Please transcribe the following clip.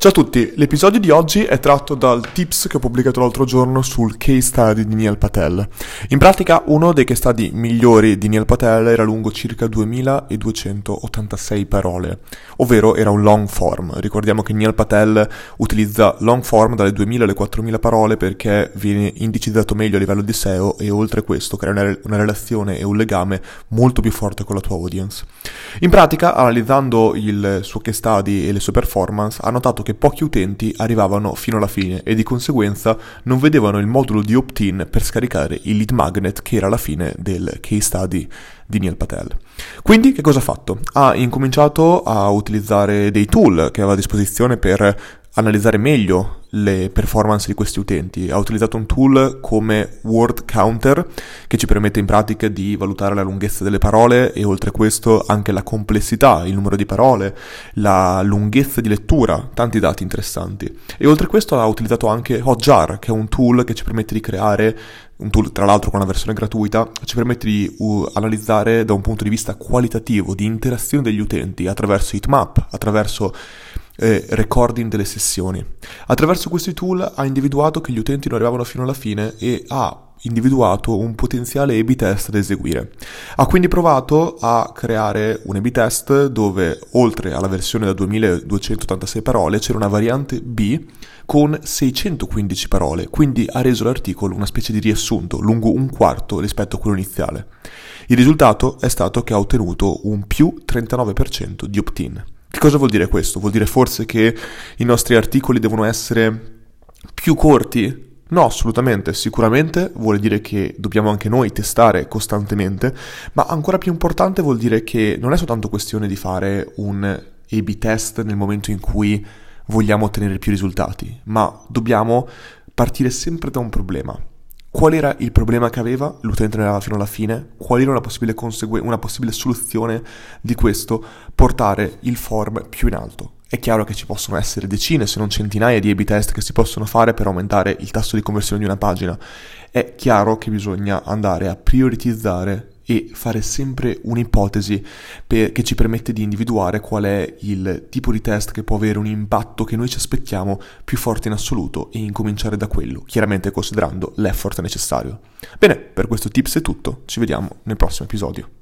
Ciao a tutti, l'episodio di oggi è tratto dal tips che ho pubblicato l'altro giorno sul case study di Neil Patel. In pratica uno dei case study migliori di Neil Patel era lungo circa 2286 parole, ovvero era un long form. Ricordiamo che Neil Patel utilizza long form dalle 2000 alle 4000 parole perché viene indicizzato meglio a livello di SEO e oltre questo crea una, una relazione e un legame molto più forte con la tua audience. In pratica, analizzando il suo case study e le sue performance, ha notato che che pochi utenti arrivavano fino alla fine e di conseguenza non vedevano il modulo di opt-in per scaricare il lead magnet che era la fine del case study di Neil Patel. Quindi che cosa ha fatto? Ha incominciato a utilizzare dei tool che aveva a disposizione per analizzare meglio le performance di questi utenti. Ha utilizzato un tool come Word Counter che ci permette in pratica di valutare la lunghezza delle parole e oltre questo anche la complessità, il numero di parole, la lunghezza di lettura, tanti dati interessanti. E oltre questo ha utilizzato anche Hotjar che è un tool che ci permette di creare un tool tra l'altro con una versione gratuita, ci permette di uh, analizzare da un punto di vista qualitativo, di interazione degli utenti attraverso heatmap, attraverso eh, recording delle sessioni. Attraverso questi tool ha individuato che gli utenti non arrivavano fino alla fine e ha individuato un potenziale A-B test da eseguire. Ha quindi provato a creare un A-B test dove oltre alla versione da 2286 parole c'era una variante B con 615 parole, quindi ha reso l'articolo una specie di riassunto lungo un quarto rispetto a quello iniziale. Il risultato è stato che ha ottenuto un più 39% di opt-in. Che cosa vuol dire questo? Vuol dire forse che i nostri articoli devono essere più corti? No, assolutamente, sicuramente vuol dire che dobbiamo anche noi testare costantemente, ma ancora più importante vuol dire che non è soltanto questione di fare un A-B test nel momento in cui vogliamo ottenere più risultati, ma dobbiamo partire sempre da un problema. Qual era il problema che aveva? L'utente fino alla fine? Qual era una possibile, conseguen- una possibile soluzione di questo? Portare il form più in alto. È chiaro che ci possono essere decine, se non centinaia di A-B test che si possono fare per aumentare il tasso di conversione di una pagina. È chiaro che bisogna andare a prioritizzare e fare sempre un'ipotesi per, che ci permette di individuare qual è il tipo di test che può avere un impatto che noi ci aspettiamo più forte in assoluto e incominciare da quello, chiaramente considerando l'effort necessario. Bene, per questo tips è tutto, ci vediamo nel prossimo episodio.